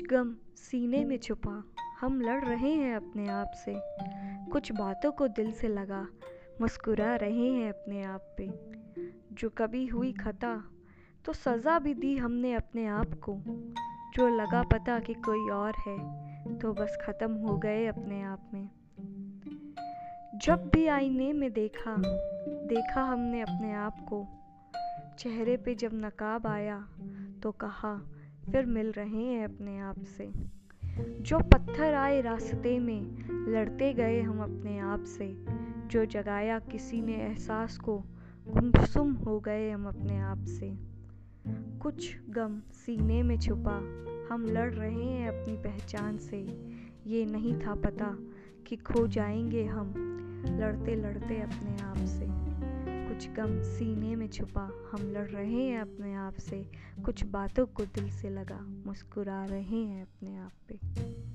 गम सीने में छुपा। हम लड़ रहे हैं अपने आप से। कुछ बातों को दिल से लगा, मुस्कुरा रहे हैं अपने आप पे। जो कभी हुई खता तो सज़ा भी दी हमने अपने आप को। जो लगा पता कि कोई और है तो बस ख़त्म हो गए अपने आप में। जब भी आईने में देखा देखा हमने अपने आप को। चेहरे पे जब नकाब आया तो कहा फिर मिल रहे हैं अपने आप से। जो पत्थर आए रास्ते में, लड़ते गए हम अपने आप से। जो जगाया किसी ने एहसास को, गुमसुम हो गए हम अपने आप से। कुछ गम सीने में छुपा, हम लड़ रहे हैं अपनी पहचान से। ये नहीं था पता कि खो जाएँगे हम लड़ते लड़ते अपने आप से। कुछ गम सीने में छुपा। हम लड़ रहे हैं अपने आप से। कुछ बातों को दिल से लगा। मुस्कुरा रहे हैं अपने आप पे।